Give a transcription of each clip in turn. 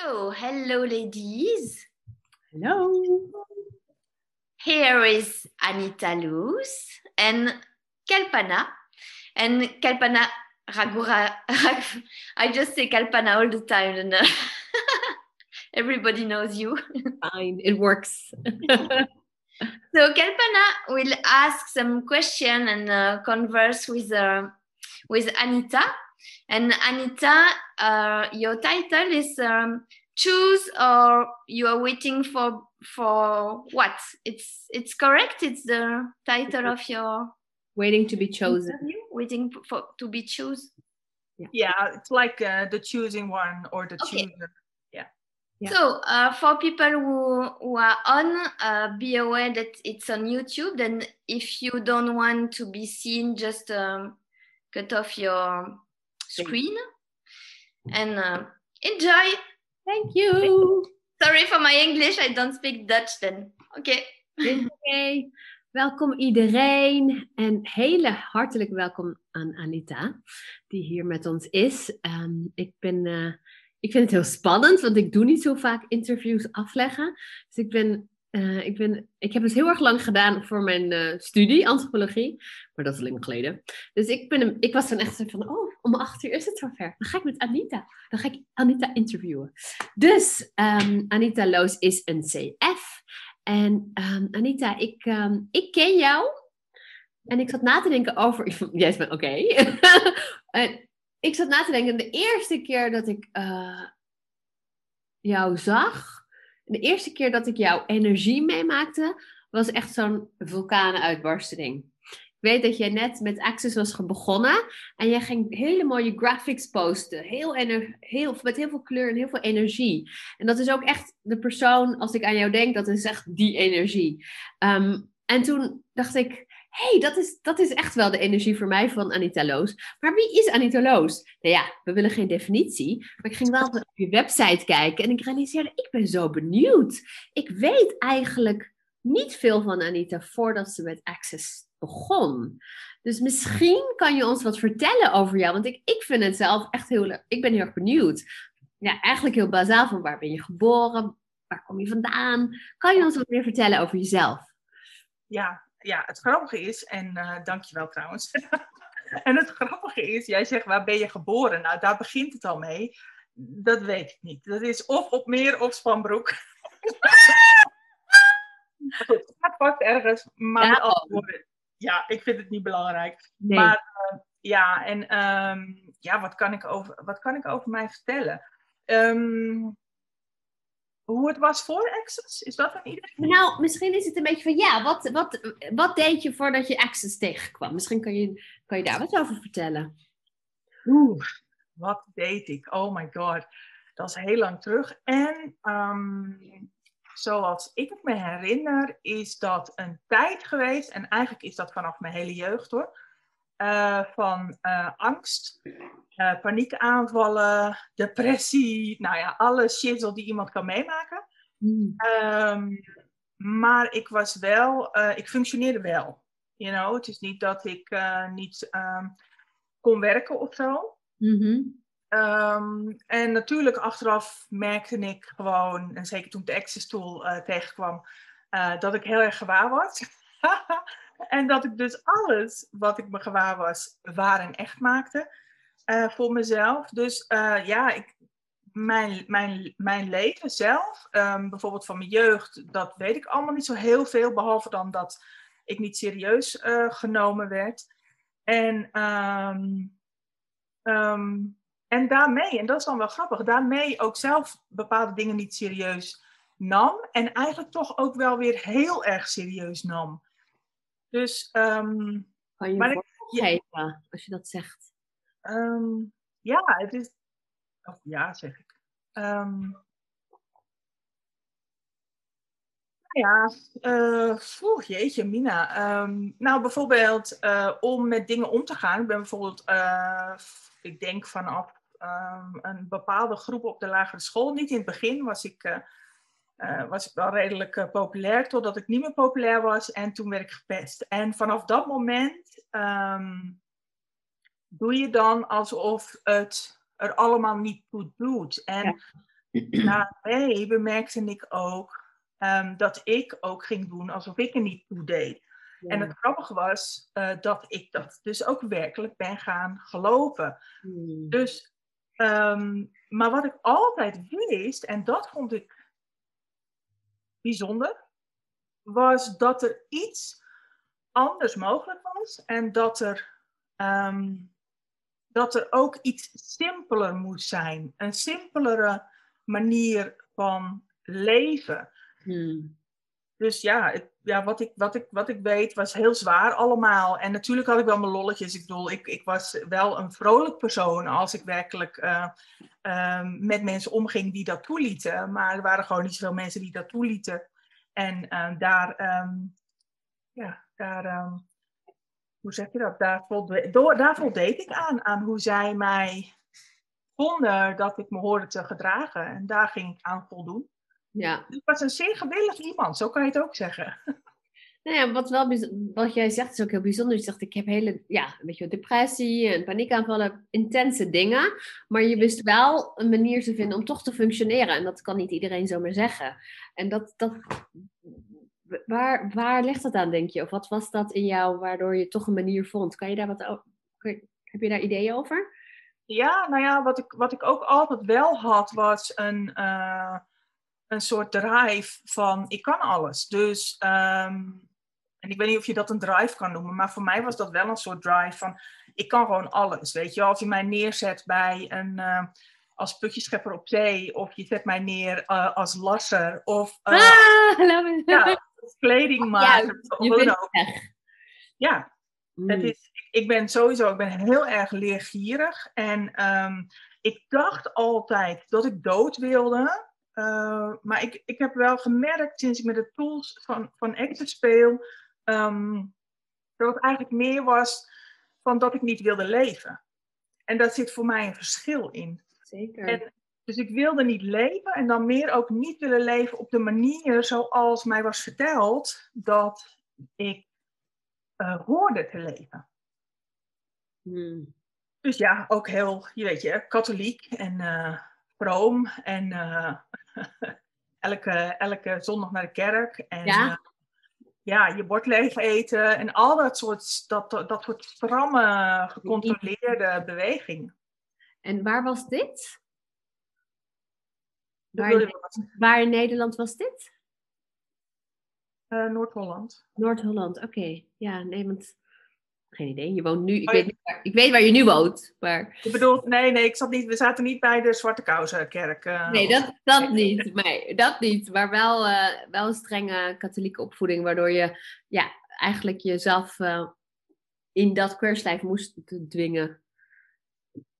So, hello, ladies. Hello. Here is Anita Luz and Kalpana. And Kalpana Ragura. I just say Kalpana all the time, and uh, everybody knows you. Fine, it works. So Kalpana will ask some question and uh, converse with uh, with Anita. And Anita, uh, your title is um, choose or you are waiting for for what? It's it's correct. It's the title of your Waiting to be chosen. interview. Waiting for to be choose. Yeah, it's like uh, the choosing one or the Okay. chooser. Yeah. So uh, for people who, who are on, uh, be aware that it's on YouTube. Then if you don't want to be seen, just um, cut off your screen and uh, enjoy. Thank you. Sorry for my English. I don't speak Dutch then. Okay. Oké. Welkom iedereen en hele hartelijk welkom aan Anita, die hier met ons is. Ehm, ik, ben, eh, ik vind het heel spannend, want ik doe niet zo vaak interviews afleggen. Dus ik ben, eh, ik ben, ik heb het heel erg lang gedaan voor mijn eh, studie, antropologie, maar dat is lang geleden. Dus ik, ben, ik was dan echt zo van, oh, om acht uur is het zover. Dan ga ik met Anita, dan ga ik Anita interviewen. Dus ehm, Anita Loos is een CF. En ehm, Anita, ik, ehm, ik ken jou. En ik zat na te denken over. Jij bent oké. Ik zat na te denken, de eerste keer dat ik eh, jou zag. De eerste keer dat ik jouw energie meemaakte, was echt zo'n vulkanenuitbarsting. Ik weet dat jij net met Access was begonnen. En jij ging hele mooie graphics posten. Heel heel, met heel veel kleur en heel veel energie. En dat is ook echt de persoon, als ik aan jou denk, dat is echt die energie. Ehm, en toen dacht ik, hey, dat, is, dat is echt wel de energie voor mij van Anita Loos. Maar wie is Anita Loos? Nou ja, we willen geen definitie. Maar ik ging wel op je website kijken en ik realiseerde, ik ben zo benieuwd. Ik weet eigenlijk niet veel van Anita voordat ze met Access begon. Dus misschien kan je ons wat vertellen over jou. Want ik, ik vind het zelf echt heel. Ik ben heel erg benieuwd. Ja, eigenlijk heel bazaal van waar ben je geboren? Waar kom je vandaan? Kan je ons wat meer vertellen over jezelf? Ja, ja, het grappige is, en eh dankjewel trouwens. en het grappige is, jij zegt waar ben je geboren? Nou, daar begint het al mee. Dat weet ik niet. Dat is of op meer of Spanbroek. Het gaat vast ergens, maar Ja. antwoorden. Ja, ik vind het niet belangrijk. Nee. Maar eh, ja, en ehm, ja, wat kan, ik over, wat kan ik over mij vertellen? Ehm, hoe het was voor Access? Is dat een idee? Nou, misschien is het een beetje van ja, wat, wat, wat deed je voordat je Access tegenkwam? Misschien kan je, kan je daar wat over vertellen. Oeh, wat deed ik? Oh my god. Dat is heel lang terug. En ehm, zoals ik het me herinner, is dat een tijd geweest. En eigenlijk is dat vanaf mijn hele jeugd hoor. Eh, van eh, angst, eh, paniekaanvallen, depressie. Nou ja, alle shizzle die iemand kan meemaken. Hmm. Ehm, maar ik was wel, ik functioneerde wel. You know, het is niet dat ik niet ehm, kon werken of zo. Mhm. Ehm, en natuurlijk achteraf merkte ik gewoon, en zeker toen ik de access tool tegenkwam, dat ik heel erg gewaar was. en dat ik dus alles wat ik me gewaar was, waar en echt maakte eh, voor mezelf. Dus eh, ja, ik, mijn, mijn, mijn leven zelf, ehm, bijvoorbeeld van mijn jeugd, dat weet ik allemaal niet zo heel veel, behalve dan dat ik niet serieus eh, genomen werd. En ehm, ehm, en daarmee, en dat is dan wel grappig, daarmee ook zelf bepaalde dingen niet serieus nam. En eigenlijk toch ook wel weer heel erg serieus nam. Dus ehm, Kan je Maar ik- geven als je dat zegt? ehm, ja, het is. Oh, ja, zeg ik. Ehm, nou ja, oeh, jeetje, Mina. Nou, bijvoorbeeld eh, om met dingen om te gaan. Ik ben bijvoorbeeld, eh, ik denk vanaf een bepaalde groep op de lagere school. Niet in het begin was ik, eh, was ik wel redelijk eh, populair, totdat ik niet meer populair was. En toen werd ik gepest. En vanaf dat moment ehm, doe je dan alsof het er allemaal niet toe doet. En Ja. daarmee bemerkte ik ook ehm, dat ik ook ging doen alsof ik er niet toe deed. En het grappige was eh, dat ik dat dus ook werkelijk ben gaan geloven. Hmm. Dus, ehm, maar wat ik altijd wist, en dat vond ik bijzonder, was dat er iets anders mogelijk was en dat er, ehm, dat er ook iets simpeler moest zijn. Een simpelere manier van leven. Hmm. Dus ja, het, ja wat, ik, wat, ik, wat ik weet was heel zwaar allemaal. En natuurlijk had ik wel mijn lolletjes. Ik bedoel, ik, ik was wel een vrolijk persoon als ik werkelijk eh, ehm, met mensen omging die dat toelieten. Maar er waren gewoon niet zoveel mensen die dat toelieten. En eh, daar, ehm, ja, daar, ehm, hoe zeg je dat? Daar, volde, door, daar voldeed ik aan, aan hoe zij mij vonden dat ik me hoorde te gedragen. En daar ging ik aan voldoen. Ja. Ik was een zeer gewillig iemand, zo kan je het ook zeggen. Nou ja, wat, wel, wat jij zegt is ook heel bijzonder. Je zegt, ik heb hele, ja, een beetje depressie en paniekaanvallen, intense dingen. Maar je wist wel een manier te vinden om toch te functioneren. En dat kan niet iedereen zomaar zeggen. En dat, dat waar, waar ligt dat aan, denk je? Of wat was dat in jou waardoor je toch een manier vond? Kan je daar wat over, heb je daar ideeën over? Ja, nou ja, wat ik, wat ik ook altijd wel had, was een, eh, een soort drive van ik kan alles. Dus, ehm, en ik weet niet of je dat een drive kan noemen, maar voor mij was dat wel een soort drive van ik kan gewoon alles. Weet je, als je mij neerzet bij een, eh, als putjeschepper op zee, of je zet mij neer eh, als lasser, of eh, ah, ja, kleding maken. of ook. Ja, Het Mm. is, ik ben sowieso ik ben heel erg leergierig. En ehm, ik dacht altijd dat ik dood wilde. Eh, maar ik, ik heb wel gemerkt sinds ik met de tools van, van Access speel. ehm, dat het eigenlijk meer was van dat ik niet wilde leven. En daar zit voor mij een verschil in. Zeker. En, dus ik wilde niet leven en dan meer ook niet willen leven op de manier zoals mij was verteld dat ik eh, hoorde te leven. Mm. Dus ja, ook heel, je weet je, katholiek en eh vroom en eh, elke, elke zondag naar de kerk. En, Ja? eh, ja, je bord leeg eten en al dat soort, dat, dat soort stramme, gecontroleerde bewegingen. En waar was dit? Waar, in- waar Nederland was dit? eh, Noord-Holland. Noord-Holland, oké. Ja, nee, want... Geen idee, je woont nu... Ik, Oh, weet, waar, ik weet waar je nu woont, maar... Ik bedoel, nee, nee, ik zat niet, we zaten niet bij de Zwarte Kousenkerk. eh, Nee, dat, dat niet. Nee, dat niet. Maar wel, eh, wel een strenge katholieke opvoeding, waardoor je ja, eigenlijk jezelf eh, in dat keurslijf moest dwingen.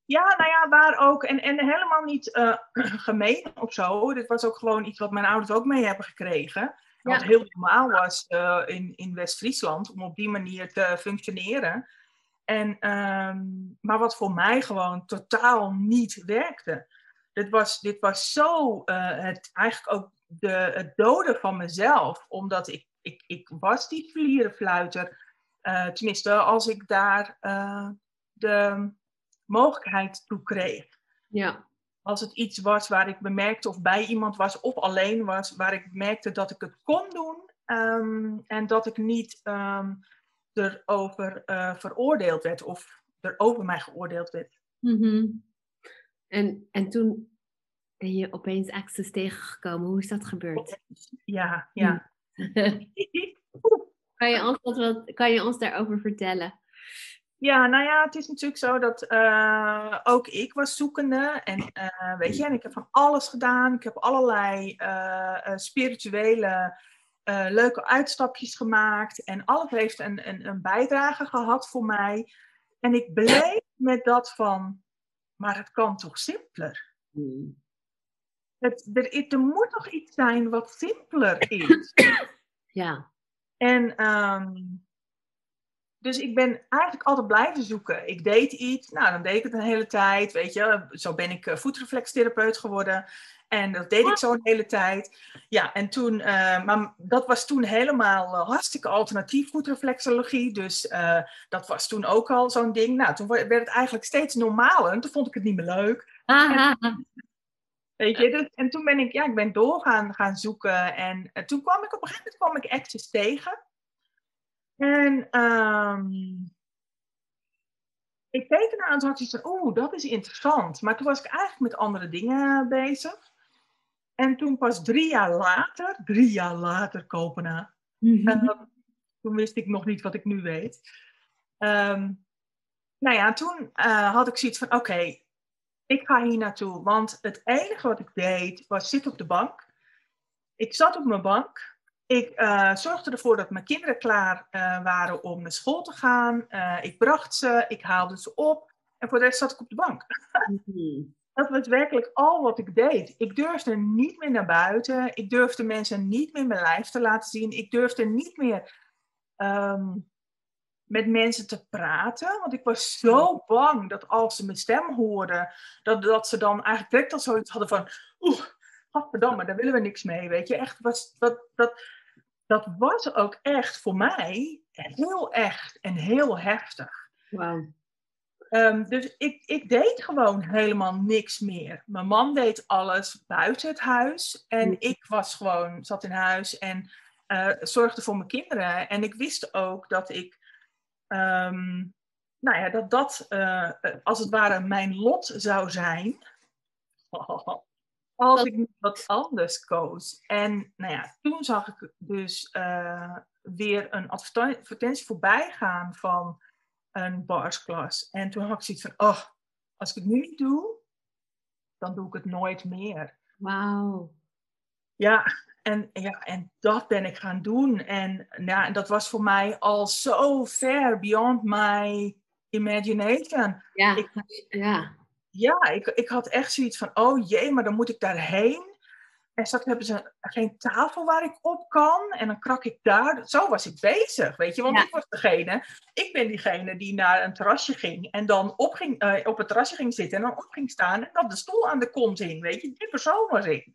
Ja, nou ja, waar ook. En, en helemaal niet gemeen of zo. Dit was ook gewoon iets wat mijn ouders ook mee hebben gekregen. Wat heel normaal was eh, in, in West-Friesland om op die manier te functioneren. En, ehm, maar wat voor mij gewoon totaal niet werkte. Dit was, dit was zo eh, het, eigenlijk ook de, het doden van mezelf. Omdat ik, ik, ik was die vlierenfluiter. eh tenminste, als ik daar de mogelijkheid toe kreeg. Ja, Als het iets was waar ik bemerkte of bij iemand was of alleen was, waar ik merkte dat ik het kon doen ehm, en dat ik niet ehm, erover eh, veroordeeld werd of er over mij geoordeeld werd. Mhm. en, en toen ben je opeens Access tegengekomen. Hoe is dat gebeurd? Ja, ja. Kan je ons, dat kan je ons daarover vertellen? Ja, nou ja, het is natuurlijk zo dat eh, ook ik was zoekende. En eh, weet je, en ik heb van alles gedaan. Ik heb allerlei eh, spirituele leuke uitstapjes gemaakt. En alles heeft een, een, een bijdrage gehad voor mij. En ik bleef met dat van, maar het kan toch simpeler? Het, er, er moet toch iets zijn wat simpeler is? Ja, En ehm, dus ik ben eigenlijk altijd blijven zoeken. Ik deed iets, nou dan deed ik het een hele tijd, weet je. Zo ben ik eh, voetreflextherapeut geworden. En dat deed ik zo een hele tijd. Ja, en toen, eh, maar dat was toen helemaal eh, hartstikke alternatief voetreflexologie. Dus dat was toen ook al zo'n ding. Nou, toen werd het eigenlijk steeds normaler. En toen vond ik het niet meer leuk. Ah, Weet je, dus, en toen ben ik, ja, ik ben doorgaan gaan zoeken. En, en toen kwam ik op een gegeven moment kwam ik Access tegen. En ehm, ik keek ernaar en toen had ik van, oeh, dat is interessant. Maar toen was ik eigenlijk met andere dingen bezig. En toen pas drie jaar later, drie jaar later Kopenhagen, ehm, toen wist ik nog niet wat ik nu weet. Ehm, nou ja, toen eh, had ik zoiets van, oké, ik ga hier naartoe. Want het enige wat ik deed, was zitten op de bank. Ik zat op mijn bank. Ik uh, zorgde ervoor dat mijn kinderen klaar uh, waren om naar school te gaan. Uh, ik bracht ze, ik haalde ze op. En voor de rest zat ik op de bank. Mm-hmm. Dat was werkelijk al wat ik deed. Ik durfde niet meer naar buiten. Ik durfde mensen niet meer mijn lijf te laten zien. Ik durfde niet meer um, met mensen te praten. Want ik was zo bang dat als ze mijn stem hoorden, dat, dat ze dan eigenlijk direct al zoiets hadden van, oeh, godverdamme, daar willen we niks mee, weet je. Echt, was, dat, dat, dat was ook echt voor mij heel echt en heel heftig. Wow. Um, dus ik, ik deed gewoon helemaal niks meer. Mijn man deed alles buiten het huis. En ik was gewoon, zat in huis en uh, zorgde voor mijn kinderen. En ik wist ook dat ik, um, nou ja, dat dat uh, als het ware mijn lot zou zijn. als ik wat anders koos. En nou ja, toen zag ik dus uh, weer een advertentie voorbij gaan van een barsklas. En toen had ik zoiets van, oh, als ik het nu niet doe, dan doe ik het nooit meer. Wauw. Ja, en, ja, en dat ben ik gaan doen. En, ja, en dat was voor mij al zo ver beyond my imagination. Ja, ik, ja. Ja, ik, ik had echt zoiets van, oh jee, maar dan moet ik daarheen. En straks hebben ze geen tafel waar ik op kan. En dan krak ik daar. Zo was ik bezig, weet je. Want ja. ik was degene, ik ben diegene die naar een terrasje ging. En dan op, ging, uh, op het terrasje ging zitten en dan op ging staan. En dan de stoel aan de kont hing, weet je. Die persoon was ik.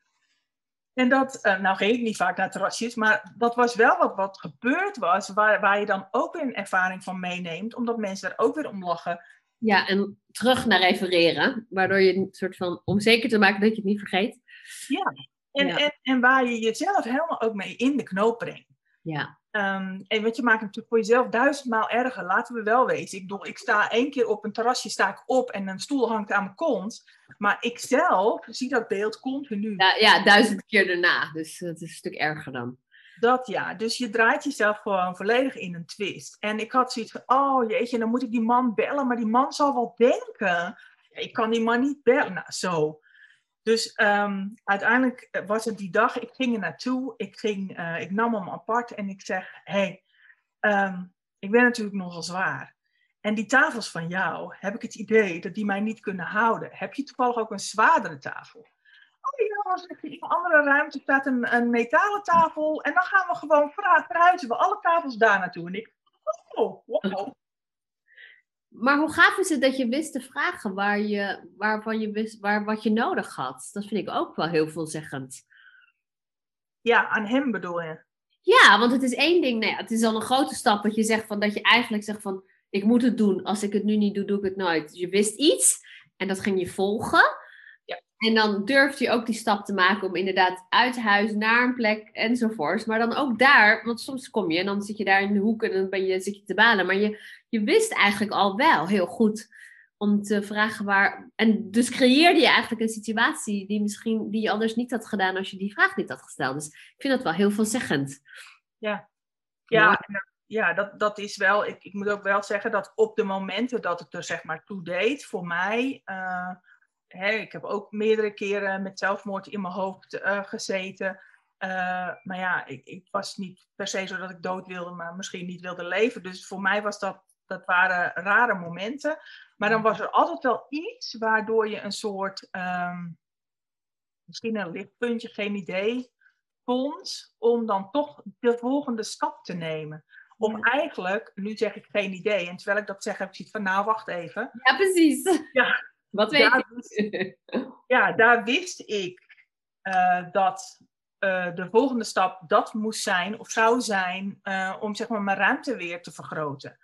En dat, uh, nou ging ik niet vaak naar terrasjes, maar dat was wel wat, wat gebeurd was. Waar, waar je dan ook weer een ervaring van meeneemt. Omdat mensen er ook weer om lachen. Ja, en terug naar refereren. Waardoor je een soort van, om zeker te maken dat je het niet vergeet. Ja, en, ja. en, en waar je jezelf helemaal ook mee in de knoop brengt. Ja. Um, en wat je maakt natuurlijk voor jezelf duizendmaal erger, laten we wel wezen. Ik bedoel, ik sta één keer op een terrasje, sta ik op en een stoel hangt aan mijn kont. Maar ik zelf zie dat beeld continu. Ja, ja duizend keer daarna. Dus dat is een stuk erger dan. Dat ja, dus je draait jezelf gewoon volledig in een twist. En ik had zoiets van, oh jeetje, dan moet ik die man bellen, maar die man zal wel denken. Ik kan die man niet bellen. Nou, zo. Dus um, uiteindelijk was het die dag, ik ging er naartoe, ik, ging, uh, ik nam hem apart en ik zeg, hé, hey, um, ik ben natuurlijk nogal zwaar. En die tafels van jou, heb ik het idee dat die mij niet kunnen houden. Heb je toevallig ook een zwaardere tafel? Oh ja, ik in een andere ruimte staat een, een metalen tafel en dan gaan we gewoon verhuizen we alle tafels daar naartoe. En ik, oh, wow. Maar hoe gaaf is het dat je wist te vragen waar je, waarvan je wist waar, wat je nodig had? Dat vind ik ook wel heel veelzeggend. Ja, aan hem bedoel je? Ja, want het is één ding. Nou ja, het is al een grote stap dat je zegt van dat je eigenlijk zegt van ik moet het doen. Als ik het nu niet doe, doe ik het nooit. je wist iets en dat ging je volgen. En dan durfde je ook die stap te maken om inderdaad uit huis naar een plek enzovoorts. Maar dan ook daar, want soms kom je en dan zit je daar in de hoek en dan ben je, zit je te balen. Maar je, je wist eigenlijk al wel heel goed om te vragen waar. En dus creëerde je eigenlijk een situatie die, misschien, die je anders niet had gedaan als je die vraag niet had gesteld. Dus ik vind dat wel heel veelzeggend. Ja, ja, ja dat, dat is wel. Ik, ik moet ook wel zeggen dat op de momenten dat ik er zeg maar toe deed, voor mij. Uh, hè, ik heb ook meerdere keren met zelfmoord in mijn hoofd uh, gezeten. Uh, maar ja, ik, ik, was niet per se zo dat ik dood wilde, maar misschien niet wilde leven. Dus voor mij was dat, dat waren rare momenten. Maar dan was er altijd wel iets waardoor je een soort, um, misschien een lichtpuntje, geen idee, vond om dan toch de volgende stap te nemen. Om eigenlijk, nu zeg ik geen idee, en terwijl ik dat zeg, heb ik zoiets van, nou wacht even. Ja, precies. Ja, Wat weet daar je? wist, ja, daar wist ik uh, dat uh, de volgende stap dat moest zijn of zou zijn uh, om zeg maar mijn ruimte weer te vergroten.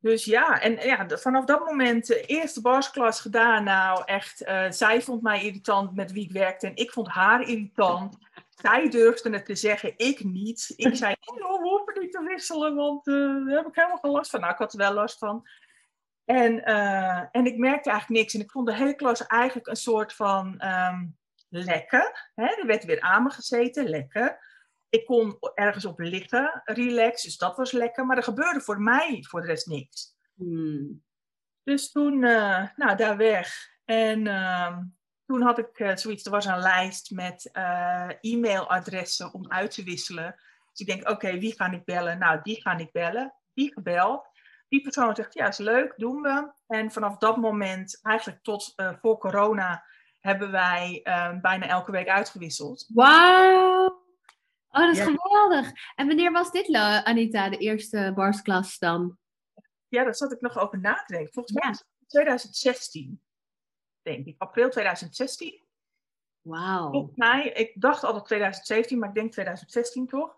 Dus ja, en ja, vanaf dat moment de eerste barsklas gedaan. Nou, echt, eh, zij vond mij irritant met wie ik werkte en ik vond haar irritant. Zij durfde het te zeggen, ik niet. Ik zei, oh, we hoeven niet te wisselen, want eh, daar heb ik helemaal geen last van. Nou, ik had er wel last van. En, eh, en ik merkte eigenlijk niks. En ik vond de hele klas eigenlijk een soort van ehm, lekker. Hè? Er werd weer aan me gezeten, lekker. Ik kon ergens op liggen, relax, dus dat was lekker. Maar er gebeurde voor mij voor de rest niks. Hmm. Dus toen, eh, nou, daar weg. En ehm, toen had ik eh, zoiets, er was een lijst met e-mailadressen om uit te wisselen. Dus ik denk, oké, wie ga ik bellen? Nou, die ga ik bellen. Die gebeld. Die persoon zegt, ja, is leuk, doen we. En vanaf dat moment, eigenlijk tot eh, voor corona, hebben wij eh, bijna elke week uitgewisseld. Wauw! Oh, dat is Ja. geweldig. En wanneer was dit, La- Anita, de eerste barsklas dan? Ja, daar zat ik nog over na te denken. Volgens mij Ja. was het 2016, denk ik. April 2016. Wauw. Volgens mij, ik dacht altijd 2017, maar ik denk 2016 toch.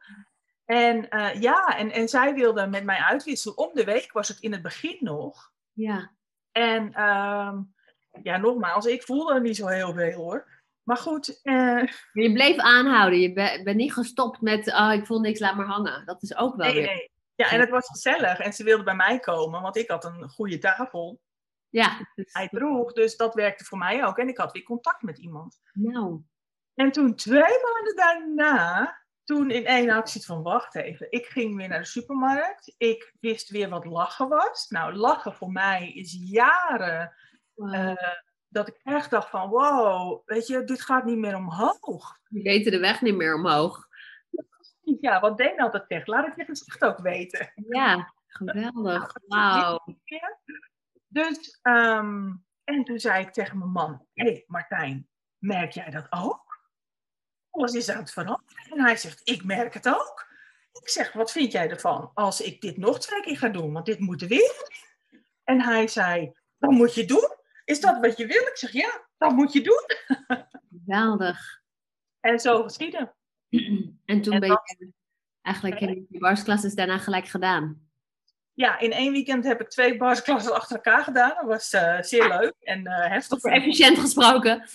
En eh, ja, en, en zij wilde met mij uitwisselen. Om de week was het in het begin nog. Ja. En ehm, ja, nogmaals, ik voelde er niet zo heel veel hoor. Maar goed, eh, je bleef aanhouden. Je be- bent niet gestopt met, oh, ik voel niks, laat maar hangen. Dat is ook wel nee, weer. nee. Ja, en het was gezellig. En ze wilde bij mij komen, want ik had een goede tafel. Ja. dus- Hij droeg, dus dat werkte voor mij ook. En ik had weer contact met iemand. nou. En toen twee maanden daarna, toen in één actie van wacht even. Ik ging weer naar de supermarkt. Ik wist weer wat lachen was. Nou, lachen voor mij is jaren eh, dat ik echt dacht van wow, weet je, dit gaat niet meer omhoog. Je weet de weg niet meer omhoog. Ja, wat Deen altijd zegt, laat het je gezicht ook weten. Ja, geweldig. Wauw. Dus, ehm, en toen zei ik tegen mijn man, hé hey, Martijn, merk jij dat ook? Alles is aan het veranderen. En hij zegt, ik merk het ook. Ik zeg, wat vind jij ervan als ik dit nog twee keer ga doen? Want dit moet er weer. En hij zei, dat moet je doen. Is dat wat je wil? Ik zeg, ja, dat moet je doen. Geweldig. En zo geschieden. En toen En ben je eigenlijk in je barsklasses daarna gelijk gedaan. Ja, in één weekend heb ik twee barsklassen achter elkaar gedaan. Dat was eh, zeer leuk en eh, heftig. Efficiënt gesproken.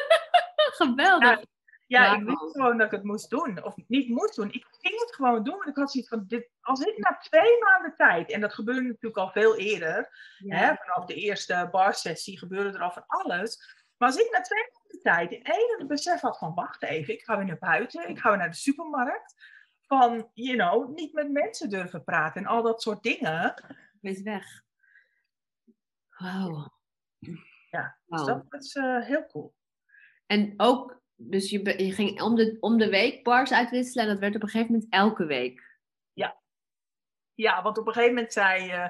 Geweldig. Ja, Wauw. ik wist gewoon dat ik het moest doen. Of niet moest doen. Ik ging het gewoon doen. Want ik had zoiets van, dit, als ik na twee maanden tijd, en dat gebeurde natuurlijk al veel eerder, Ja. hè, vanaf de eerste barsessie gebeurde er al van alles. Maar als ik na twee maanden tijd in één het besef had van, wacht even, ik ga weer naar buiten, ik ga weer naar de supermarkt. Van, you know, niet met mensen durven praten en al dat soort dingen. Wees weg. Wauw. Ja, Dus dat was eh, heel cool. En ook, dus je, ging om de, om de week bars uitwisselen en dat werd op een gegeven moment elke week. Ja, want op een gegeven moment zei, eh,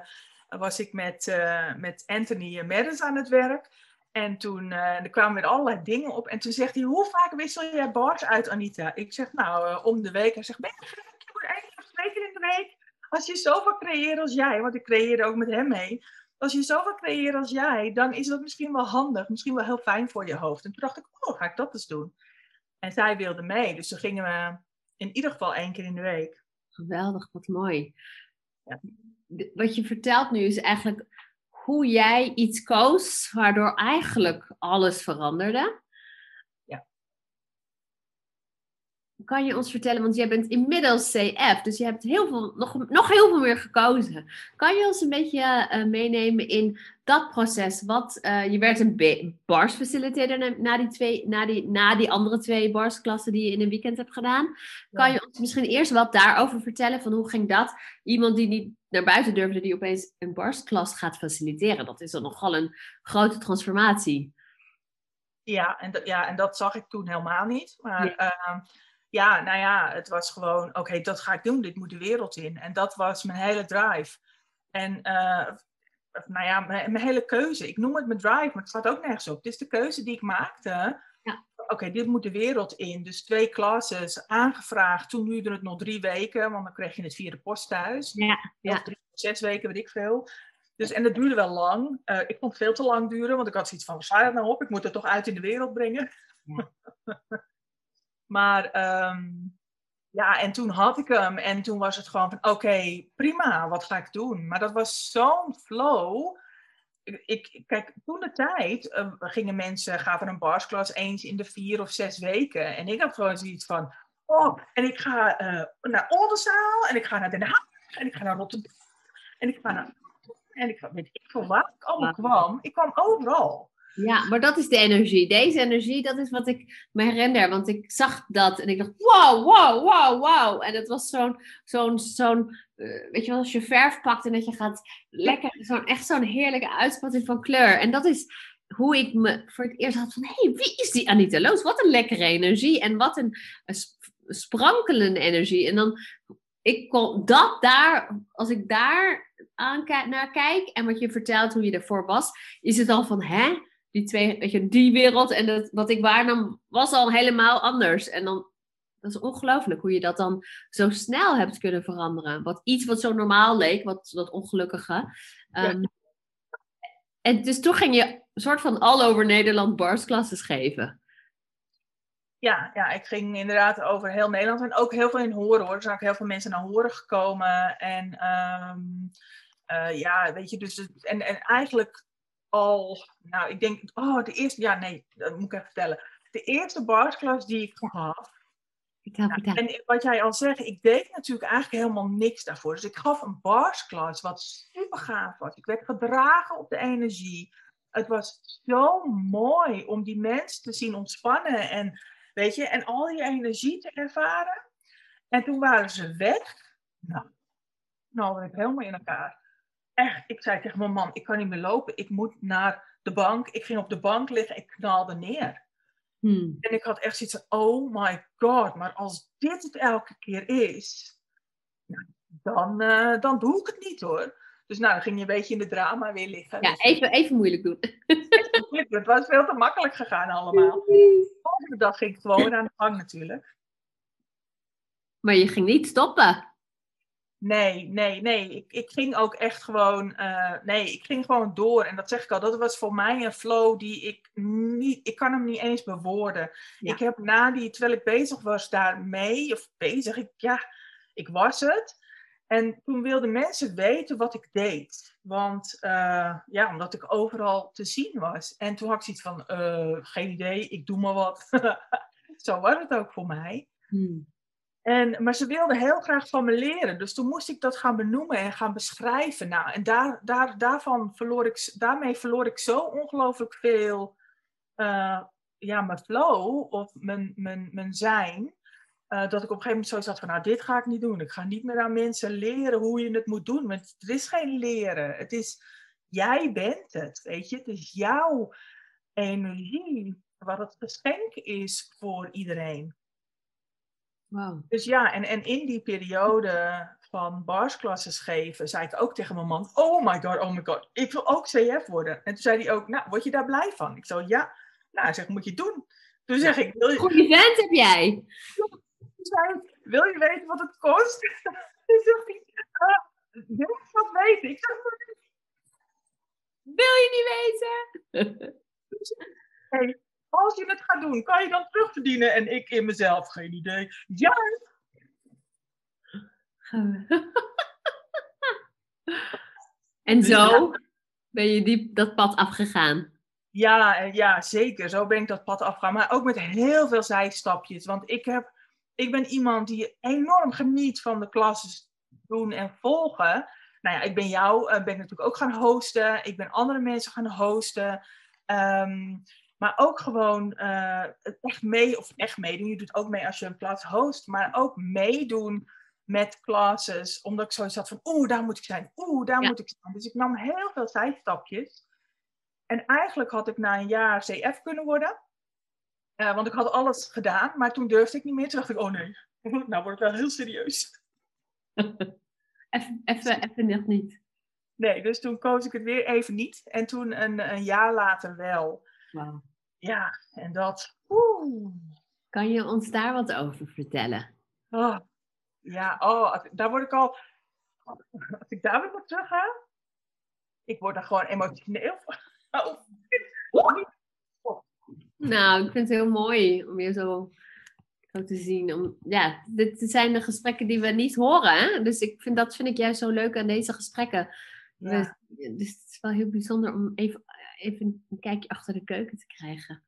was ik met, eh, met Anthony Meddens aan het werk. En toen eh, er kwamen weer allerlei dingen op. En toen zegt hij, hoe vaak wissel jij bars uit, Anita? Ik zeg, nou, om de week. Hij zegt, ben je gek? Moet keer in de week. Als je zoveel creëert als jij, want ik creëerde ook met hem mee. Als je zoveel creëert als jij, dan is dat misschien wel handig. Misschien wel heel fijn voor je hoofd. En toen dacht ik, oh, ga ik dat eens doen. En zij wilde mee. Dus toen gingen we in ieder geval één keer in de week. Geweldig, wat mooi. Ja. Wat je vertelt nu is eigenlijk hoe jij iets koos waardoor eigenlijk alles veranderde. Ja. Kan je ons vertellen, want jij bent inmiddels CF, dus je hebt heel veel, nog, nog heel veel meer gekozen. Kan je ons een beetje eh, meenemen in dat proces? Wat, eh, je werd een bars facilitator na, na die twee, na, die, na die andere twee barsklassen die je in een weekend hebt gedaan. Kan je ons misschien eerst wat daarover vertellen? Van hoe ging dat? Iemand die niet naar buiten durfde, die opeens een barstklas gaat faciliteren. Dat is dan nogal een grote transformatie. Ja, en, dat- ja, en dat zag ik toen helemaal niet. Maar Ja. ja, ja nou ja, het was gewoon, oké, dat ga ik doen, dit moet de wereld in. En dat was mijn hele drive. En eh, nou ja, mijn, mijn hele keuze. Ik noem het mijn drive, maar het staat ook nergens op. Het is de keuze die ik maakte. Ja. Oké, dit moet de wereld in. Dus twee classes aangevraagd. Toen duurde het nog drie weken, want dan kreeg je het via de post thuis. Ja, ja. Of drie, zes weken, weet ik veel. Dus, en dat duurde wel lang. Eh, ik vond het veel te lang duren, want ik had zoiets van, waar je dat nou op? Ik moet het toch uit in de wereld brengen. Ja. maar ehm, ja, en toen had ik hem. En toen was het gewoon van, oké, prima, wat ga ik doen? Maar dat was zo'n flow. Ik, ik, kijk, toen de tijd uh, gingen mensen, gaven een barsklas eens in de vier of zes weken. En ik had gewoon zoiets van, oh, en ik ga uh, naar Oldenzaal, en ik ga naar Den Haag, en ik ga naar Rotterdam, en ik ga naar... En ik weet ik veel waar ik allemaal kwam. Ik kwam overal. Ja, maar dat is de energie. Deze energie, dat is wat ik me herinner. Want ik zag dat en ik dacht, wow, wow, wow, wow. En het was zo'n, zo'n, zo'n uh, weet je wel, als je verf pakt en dat je gaat lekker, zo'n, echt zo'n heerlijke uitspatting van kleur. En dat is hoe ik me voor het eerst had van, hé, hey, wie is die Anita Loos? Wat een lekkere energie en wat een, een sprankelende energie. En dan, ik kon dat daar, als ik daar aan, naar kijk en wat je vertelt hoe je ervoor was, is het al van, hè? Die twee, weet je, die wereld en dat, wat ik waarnam was al helemaal anders. En dan, dat is ongelooflijk hoe je dat dan zo snel hebt kunnen veranderen. Wat iets wat zo normaal leek, wat dat ongelukkige. Um, En dus toen ging je een soort van all over Nederland barsklasses geven. Ja, ja, ik ging inderdaad over heel Nederland en ook heel veel in horen hoor. Er zijn ook heel veel mensen naar horen gekomen. En um, uh, ja, weet je, dus en, en eigenlijk al, nou, ik denk, oh, de eerste, ja, nee, dat moet ik even vertellen. De eerste barsklas die ik gaf. Ik nou, en wat jij al zegt, ik deed natuurlijk eigenlijk helemaal niks daarvoor. Dus ik gaf een barsklas wat super gaaf was. Ik werd gedragen op de energie. Het was zo mooi om die mensen te zien ontspannen en, weet je, en al die energie te ervaren. En toen waren ze weg. Nou, nou, ik helemaal in elkaar echt, ik zei tegen mijn man, ik kan niet meer lopen, ik moet naar de bank. Ik ging op de bank liggen, ik knalde neer. Hmm. En ik had echt zoiets van, oh my god, maar als dit het elke keer is, nou, dan, uh, dan doe ik het niet hoor. Dus nou, dan ging je een beetje in de drama weer liggen. Ja, dus, even, even moeilijk doen. het was veel te makkelijk gegaan allemaal. De volgende dag ging ik gewoon aan de gang natuurlijk. Maar je ging niet stoppen. Nee, nee, nee. Ik, ik ging ook echt gewoon. Uh, nee, ik ging gewoon door. En dat zeg ik al. Dat was voor mij een flow die ik niet. Ik kan hem niet eens bewoorden. Ik heb na die. Terwijl ik bezig was daarmee. Of bezig. Ik, ja, ik was het. En toen wilden mensen weten wat ik deed. Want uh, ja, omdat ik overal te zien was. En toen had ik zoiets van: uh, geen idee, ik doe maar wat. Zo was het ook voor mij. Hmm. En, maar ze wilden heel graag van me leren. Dus toen moest ik dat gaan benoemen en gaan beschrijven. Nou, en daar, daar, daarvan verloor ik, daarmee verloor ik zo ongelooflijk veel uh, ja, mijn flow of mijn, mijn, mijn zijn. Uh, dat ik op een gegeven moment zo zat van, nou, dit ga ik niet doen. Ik ga niet meer aan mensen leren hoe je het moet doen. Want er is geen leren. Het is, jij bent het, weet je. Het is jouw energie wat het geschenk is voor iedereen. Dus ja, en, en in die periode van barsklasses geven, zei ik ook tegen mijn man: Oh my god, oh my god, ik wil ook CF worden. En toen zei hij ook: Nou, word je daar blij van? Ik zei: Ja. Nou, hij zegt: Moet je doen. Toen zeg ik: wil je... Goeie vent heb jij. Zei, wil je weten wat het kost? Toen zegt hij: uh, Wil je wat weten? Ik zeg: Wil je niet weten? hey, als je het gaat doen, kan je dan terugverdienen? En ik in mezelf, geen idee. Ja! en zo ben je die, dat pad afgegaan? Ja, ja, zeker. Zo ben ik dat pad afgegaan. Maar ook met heel veel zijstapjes. Want ik, heb, ik ben iemand die enorm geniet van de klassen doen en volgen. Nou ja, ik ben jou, uh, ben ik natuurlijk ook gaan hosten. Ik ben andere mensen gaan hosten. Um, maar ook gewoon uh, echt mee, of echt meedoen. Je doet ook mee als je een plaats host, maar ook meedoen met classes. Omdat ik zoiets had van, oeh, daar moet ik zijn, oeh, daar moet ik zijn. Dus ik nam heel veel zijstapjes. En eigenlijk had ik na een jaar CF kunnen worden. Uh, want ik had alles gedaan, maar toen durfde ik niet meer. Toen dacht ik, oh nee, nou wordt het wel heel serieus. even, even, even nog niet. Nee, dus toen koos ik het weer even niet. En toen een, een jaar later wel. Ja, en dat. Oeh. Kan je ons daar wat over vertellen? Oh, ja, oh, daar word ik al. Als ik daar weer op terug ga, ik word er gewoon emotioneel Oh. Nou, ik vind het heel mooi om je zo. zo te zien. Om, ja, dit zijn de gesprekken die we niet horen. Hè? Dus ik vind, dat vind ik juist zo leuk aan deze gesprekken. Ja. Dus, dus het is wel heel bijzonder om even, even een kijkje achter de keuken te krijgen.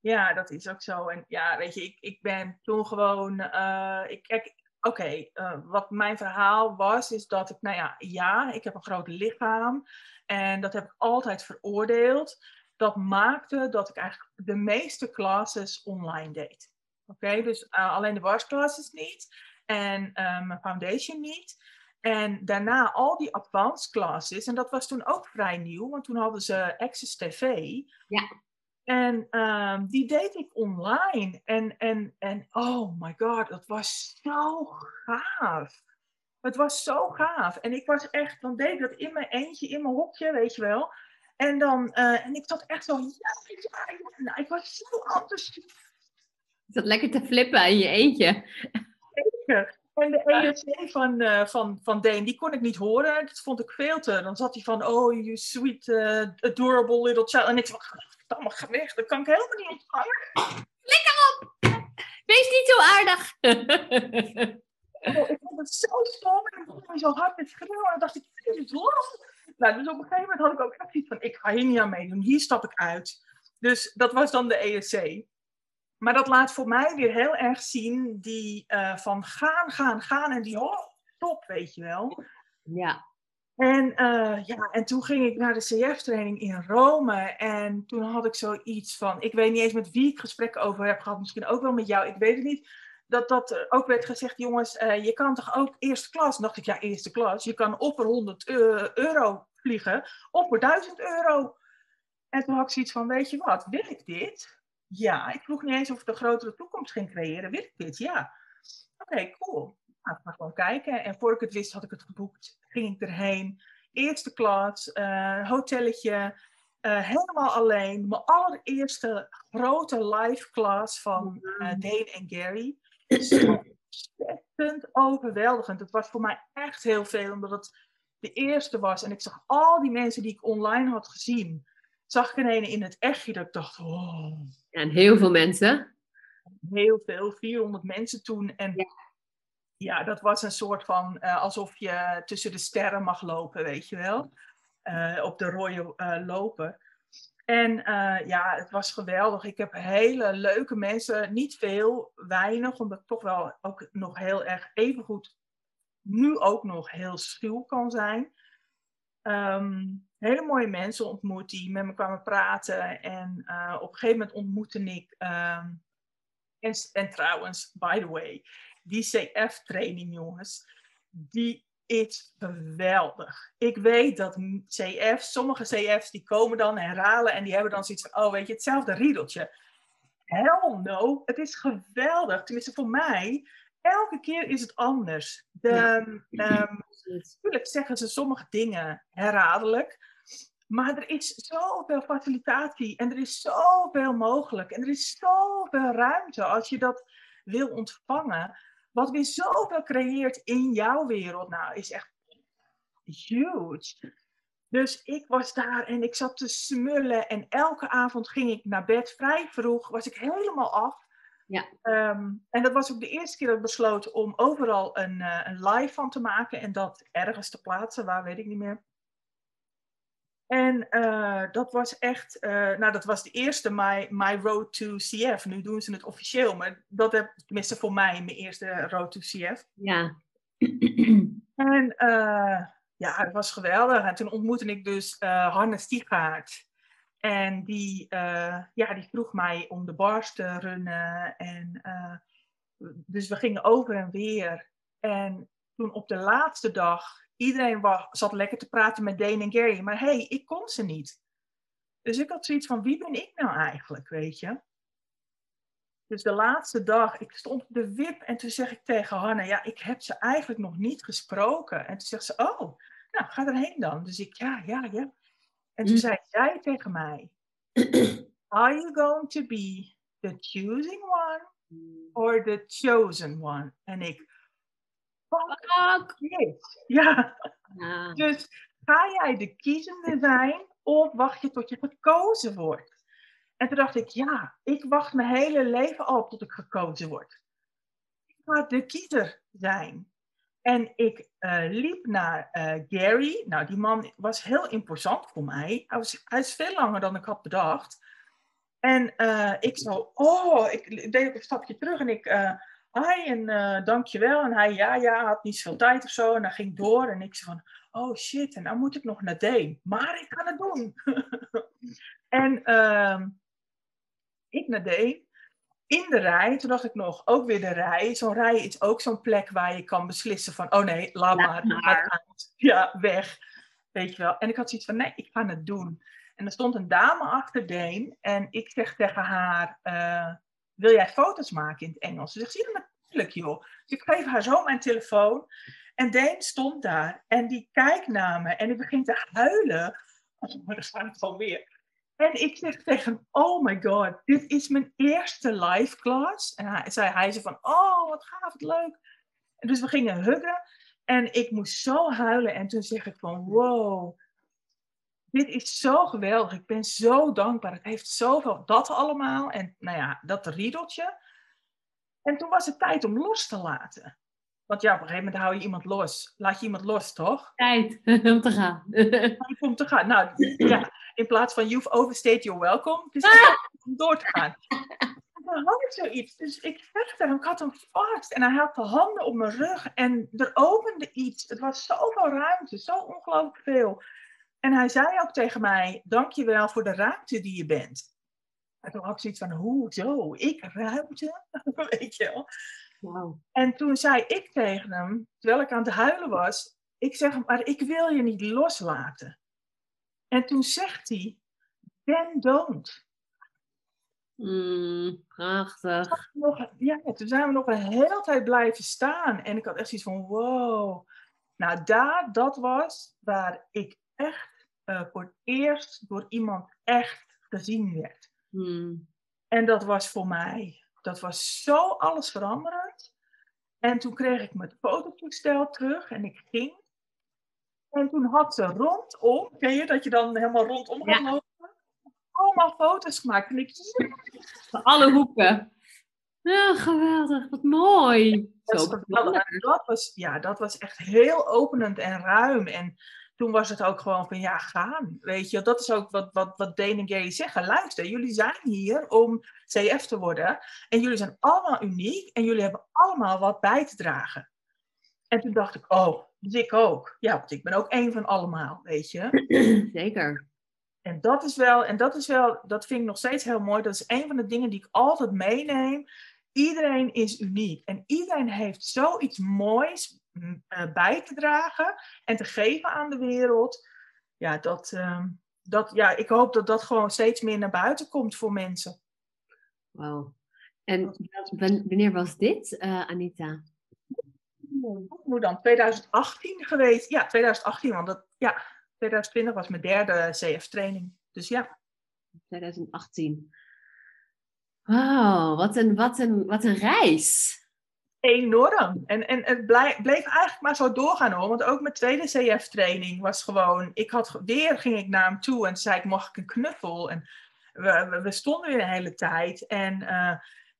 Ja, dat is ook zo. En ja, weet je, ik, ik ben toen gewoon. eh, ik, oké, eh, wat mijn verhaal was, is dat ik, nou ja, ja, ik heb een groot lichaam. En dat heb ik altijd veroordeeld. Dat maakte dat ik eigenlijk de meeste classes online deed. Oké, dus eh, alleen de barsclasses niet. En mijn foundation niet. En daarna al die advanced classes. En dat was toen ook vrij nieuw, want toen hadden ze Access TV. Ja. En ehm, die deed ik online. En, en, en oh my god, dat was zo gaaf. Het was zo gaaf. En ik was echt, dan deed ik dat in mijn eentje, in mijn hokje, weet je wel. En dan, eh, en ik zat echt zo, ja, ja, ja. Nou, ik was zo enthousiast. Je zat lekker te flippen in je eentje. Zeker. En de ESC van, eh, van, van Deen, die kon ik niet horen. Dat vond ik veel te. Dan zat hij van, oh, you sweet, eh, adorable little child. En ik zei, allemaal ga weg. Dat kan ik helemaal niet ontvangen. Wees niet zo aardig. Oh, ik vond het zo stom. En ik begon zo hard met schreeuwen. En dan dacht ik, dit is los. Nou, dus op een gegeven moment had ik ook echt iets van, ik ga hier niet aan meedoen. Hier stap ik uit. Dus dat was dan de ESC. Maar dat laat voor mij weer heel erg zien die eh, van gaan, gaan, gaan. En die, oh, stop, weet je wel. ja, En, eh, ja, en toen ging ik naar de CF-training in Rome. En toen had ik zoiets van, ik weet niet eens met wie ik gesprekken over heb gehad. Misschien ook wel met jou, ik weet het niet. Dat, dat er ook werd gezegd, jongens, eh, je kan toch ook eerste klas? Dan dacht ik, ja, eerste klas. Je kan of voor 100 eu- euro vliegen, of voor 1000 euro. En toen had ik zoiets van, weet je wat, wil ik dit? Ja, ik vroeg niet eens of ik een grotere toekomst ging creëren. Wil ik dit? Ja. Oké, cool. Nou, ik ga gewoon kijken. En voor ik het wist, had ik het geboekt. Ging ik erheen. Eerste klas, eh, hotelletje. eh, helemaal alleen. Mijn allereerste grote live class van eh Dane en Gary. Ontzettend overweldigend. Het was voor mij echt heel veel, omdat het de eerste was. En ik zag al die mensen die ik online had gezien. Zag ik ineens in het echtje dat ik dacht, oh, en heel veel mensen. heel veel, 400 mensen toen. En Ja. ja, dat was een soort van eh, alsof je tussen de sterren mag lopen, weet je wel. Eh, op de rode eh, lopen. En ja, het was geweldig. Ik heb hele leuke mensen, niet veel, weinig, omdat ik toch wel ook nog heel erg evengoed, nu ook nog heel schuw kan zijn. Ehm, hele mooie mensen ontmoet die met me kwamen praten. En eh, op een gegeven moment ontmoette ik. ehm, en, en trouwens, by the way, die CF-training, jongens, die is geweldig. Ik weet dat CF, sommige CF's die komen dan herhalen en die hebben dan zoiets van, oh weet je, hetzelfde riedeltje. Hell no, het is geweldig. Tenminste voor mij, elke keer is het anders. De, Ja. ehm, Natuurlijk zeggen ze sommige dingen herhaaldelijk. Maar er is zoveel facilitatie en er is zoveel mogelijk. En er is zoveel ruimte als je dat wil ontvangen. Wat weer zoveel creëert in jouw wereld. Nou, is echt huge. Dus ik was daar en ik zat te smullen. En elke avond ging ik naar bed vrij vroeg. Was ik helemaal af. Ja. Ehm, en dat was ook de eerste keer dat ik besloot om overal een, eh, een live van te maken. En dat ergens te plaatsen, waar weet ik niet meer. En eh, dat was echt, eh, nou dat was de eerste My, My Road to CF. Nu doen ze het officieel, maar dat heb tenminste voor mij mijn eerste Road to CF. Ja. En eh, ja, het was geweldig. En toen ontmoette ik dus Hanne Stiegaard. En die, ja, die vroeg mij om de bars te runnen. En, dus we gingen over en weer. En toen op de laatste dag, iedereen zat lekker te praten met Dane en Gary. Maar hé, hey, ik kon ze niet. Dus ik had zoiets van, wie ben ik nou eigenlijk, weet je? Dus de laatste dag, ik stond op de wip en toen zeg ik tegen Hanne, ja, ik heb ze eigenlijk nog niet gesproken. En toen zegt ze, oh, nou, ga erheen dan. Dus ik, ja, ja, ja. En toen Mm. zei zij tegen mij, are you going to be the choosing one or the chosen one? En ik, fuck. Ja, Ja. dus ga jij de kiezende zijn of wacht je tot je gekozen wordt? En toen dacht ik, ja, ik wacht mijn hele leven al op tot ik gekozen word. Ik ga de kiezer zijn. En ik eh, liep naar eh, Gary. Nou, die man was heel imposant voor mij. Hij, was, hij is veel langer dan ik had bedacht. En uh, ik zo, oh, ik deed ook een stapje terug en ik, hi en dankjewel. En hij, ja, ja, had niet zoveel tijd of zo. En hij ging door en ik zei van, oh shit, en nou moet ik nog naar Deen. Maar ik kan het doen. en ehm, ik naar Deen in de rij, toen dacht ik nog, ook weer de rij. Zo'n rij is ook zo'n plek waar je kan beslissen van, oh nee, laat maar, ja, weg. Weet je wel. En ik had zoiets van, nee, ik ga het doen. En er stond een dame achter Deen en ik zeg tegen haar, uh, wil jij foto's maken in het Engels? Ze zegt, zie natuurlijk joh. Dus ik geef haar zo mijn telefoon. En Deen stond daar en die kijkt naar me en die begint te huilen. Oh, dan staat het alweer. En ik zeg tegen oh my god, dit is mijn eerste live class. En hij zei, hij zei van, oh wat gaaf, wat leuk. Dus we gingen huggen en ik moest zo huilen. En toen zeg ik van, wow, dit is zo geweldig. Ik ben zo dankbaar. Het heeft zoveel, dat allemaal. En nou ja, dat riedeltje. En toen was het tijd om los te laten. Want ja, op een gegeven moment hou je iemand los. Laat je iemand los, toch? Tijd om te gaan. Tijd om te gaan. Nou, ja, in plaats van you've overstayed your welcome. Dus ah! om door te gaan. dan had ik zoiets. Dus ik vechte hem, ik had hem vast. En hij had de handen op mijn rug. En er opende iets. Het was zoveel ruimte, zo ongelooflijk veel. En hij zei ook tegen mij, dankjewel voor de ruimte die je bent. En toen had ik zoiets van, hoezo? Ik ruimte? Weet je wel. Wow. En toen zei ik tegen hem, terwijl ik aan het huilen was, ik zeg, maar ik wil je niet loslaten. En toen zegt hij, then don't. Mm, prachtig. ja, toen zijn we nog een hele tijd blijven staan. En ik had echt iets van, wow. Nou, daar, dat was waar ik echt uh, voor het eerst door iemand echt gezien werd. Mm. En dat was voor mij, dat was zo alles veranderd. En toen kreeg ik mijn fototoestel terug en ik ging. En toen had ze rondom, ken je dat je dan helemaal rondom gaat lopen? Allemaal foto's gemaakt. En ik, Van alle hoeken. Ja, geweldig, wat mooi. Dat, dat, was, ja, dat was echt heel openend en ruim. En toen was het ook gewoon van ja, gaan. Weet je, dat is ook wat, wat, wat Dane en Gary zeggen. Luister, jullie zijn hier om CF te worden. En jullie zijn allemaal uniek. En jullie hebben allemaal wat bij te dragen. En toen dacht ik, oh, dus ik ook. Ja, want ik ben ook één van allemaal, weet je. Zeker. En dat is wel, en dat is wel, dat vind ik nog steeds heel mooi. Dat is een van de dingen die ik altijd meeneem. Iedereen is uniek. En iedereen heeft zoiets moois bij te dragen en te geven aan de wereld. Ja, dat, uh, dat, ja, ik hoop dat dat gewoon steeds meer naar buiten komt voor mensen. Wauw. En wanneer was dit, uh, Anita? hoe dan? 2018 geweest. Ja, 2018, want dat, ja, 2020 was mijn derde CF-training. Dus ja. 2018. Wauw, wat een, wat, een, wat een reis. Enorm. En, en het bleef, eigenlijk maar zo doorgaan hoor. Want ook mijn tweede CF-training was gewoon. Ik had weer ging ik naar hem toe en zei ik: mag ik een knuffel? En we, stonden weer een hele tijd. En uh,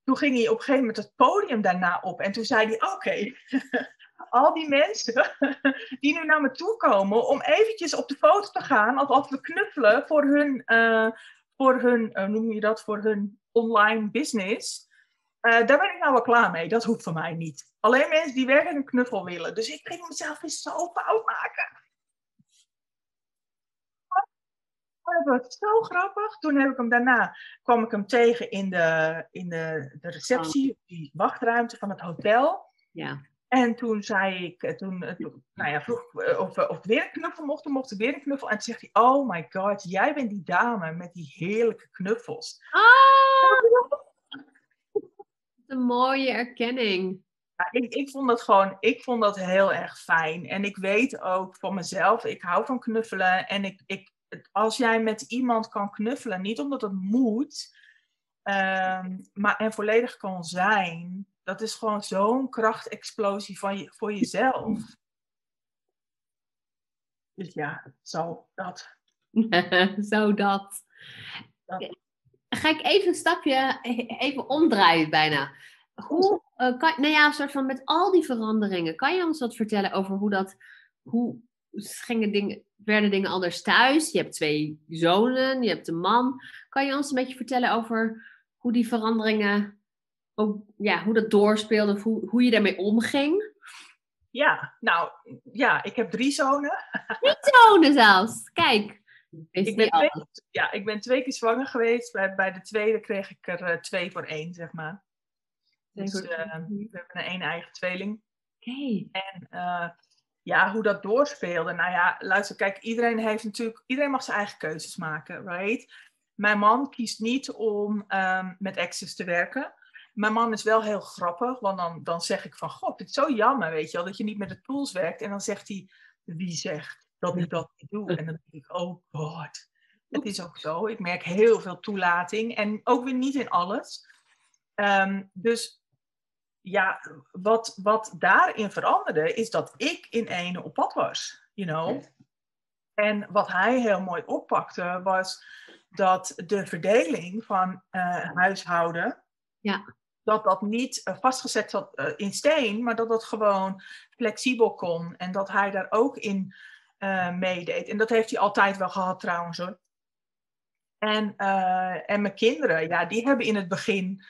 toen ging hij op een gegeven moment het podium daarna op. En toen zei hij, oké, al die mensen die nu naar me toe komen om eventjes op de foto te gaan, of als we knuffelen voor hun, uh, voor hun uh, noem je dat, voor hun online business. Uh, daar ben ik nou wel klaar mee. Dat hoeft van mij niet. Alleen mensen die werkelijk een knuffel willen. Dus ik ging mezelf eens zo fout maken. dat was zo grappig. Toen heb ik hem daarna, kwam ik hem tegen in de, in de, de receptie, oh. die wachtruimte van het hotel. Ja. En toen zei ik, eh, toen, eh, nou ja, vroeg eh, of, of weer een knuffel mocht, mocht ik weer een knuffel. En toen zegt hij, oh my god, jij bent die dame met die heerlijke knuffels. Ah! Een mooie erkenning. Ja, ik, ik vond dat gewoon, ik vond dat heel erg fijn. En ik weet ook van mezelf, ik hou van knuffelen. En ik, ik, als jij met iemand kan knuffelen, niet omdat het moet, ehm, maar en volledig kan zijn, dat is gewoon zo'n krachtexplosie van je, voor jezelf. Dus ja, zo dat. zo dat. dat. Ga ik even een stapje, even omdraaien bijna. Hoe uh, kan, nou ja, een soort van met al die veranderingen, kan je ons wat vertellen over hoe dat, hoe gingen dingen, werden dingen anders thuis? Je hebt twee zonen, je hebt een man. Kan je ons een beetje vertellen over hoe die veranderingen, ook, ja, hoe dat doorspeelde, hoe, hoe je daarmee omging? Ja, nou, ja, ik heb drie zonen. Drie zonen zelfs, kijk. Ik ben, twee, ja, ik ben twee keer zwanger geweest. Bij, bij de tweede kreeg ik er uh, twee voor één, zeg maar. Dus uh, we hebben een één eigen tweeling. Oké. En uh, ja, hoe dat doorspeelde. Nou ja, luister, kijk, iedereen heeft natuurlijk, iedereen mag zijn eigen keuzes maken, right? Mijn man kiest niet om um, met Access te werken. Mijn man is wel heel grappig, want dan, dan zeg ik van, god, het is zo jammer, weet je wel, dat je niet met de tools werkt. En dan zegt hij, wie zegt dat ik dat niet doe? En dan denk ik, oh god, het is ook zo. Ik merk heel veel toelating en ook weer niet in alles. Um, dus ja, wat, wat daarin veranderde, is dat ik in ene op pad was, you know. En wat hij heel mooi oppakte, was dat de verdeling van uh, huishouden, ja. dat dat niet uh, vastgezet zat uh, in steen, maar dat dat gewoon flexibel kon. En dat hij daar ook in meedeed. En dat heeft hij altijd wel gehad trouwens hoor. En, en mijn kinderen, ja, die hebben in het begin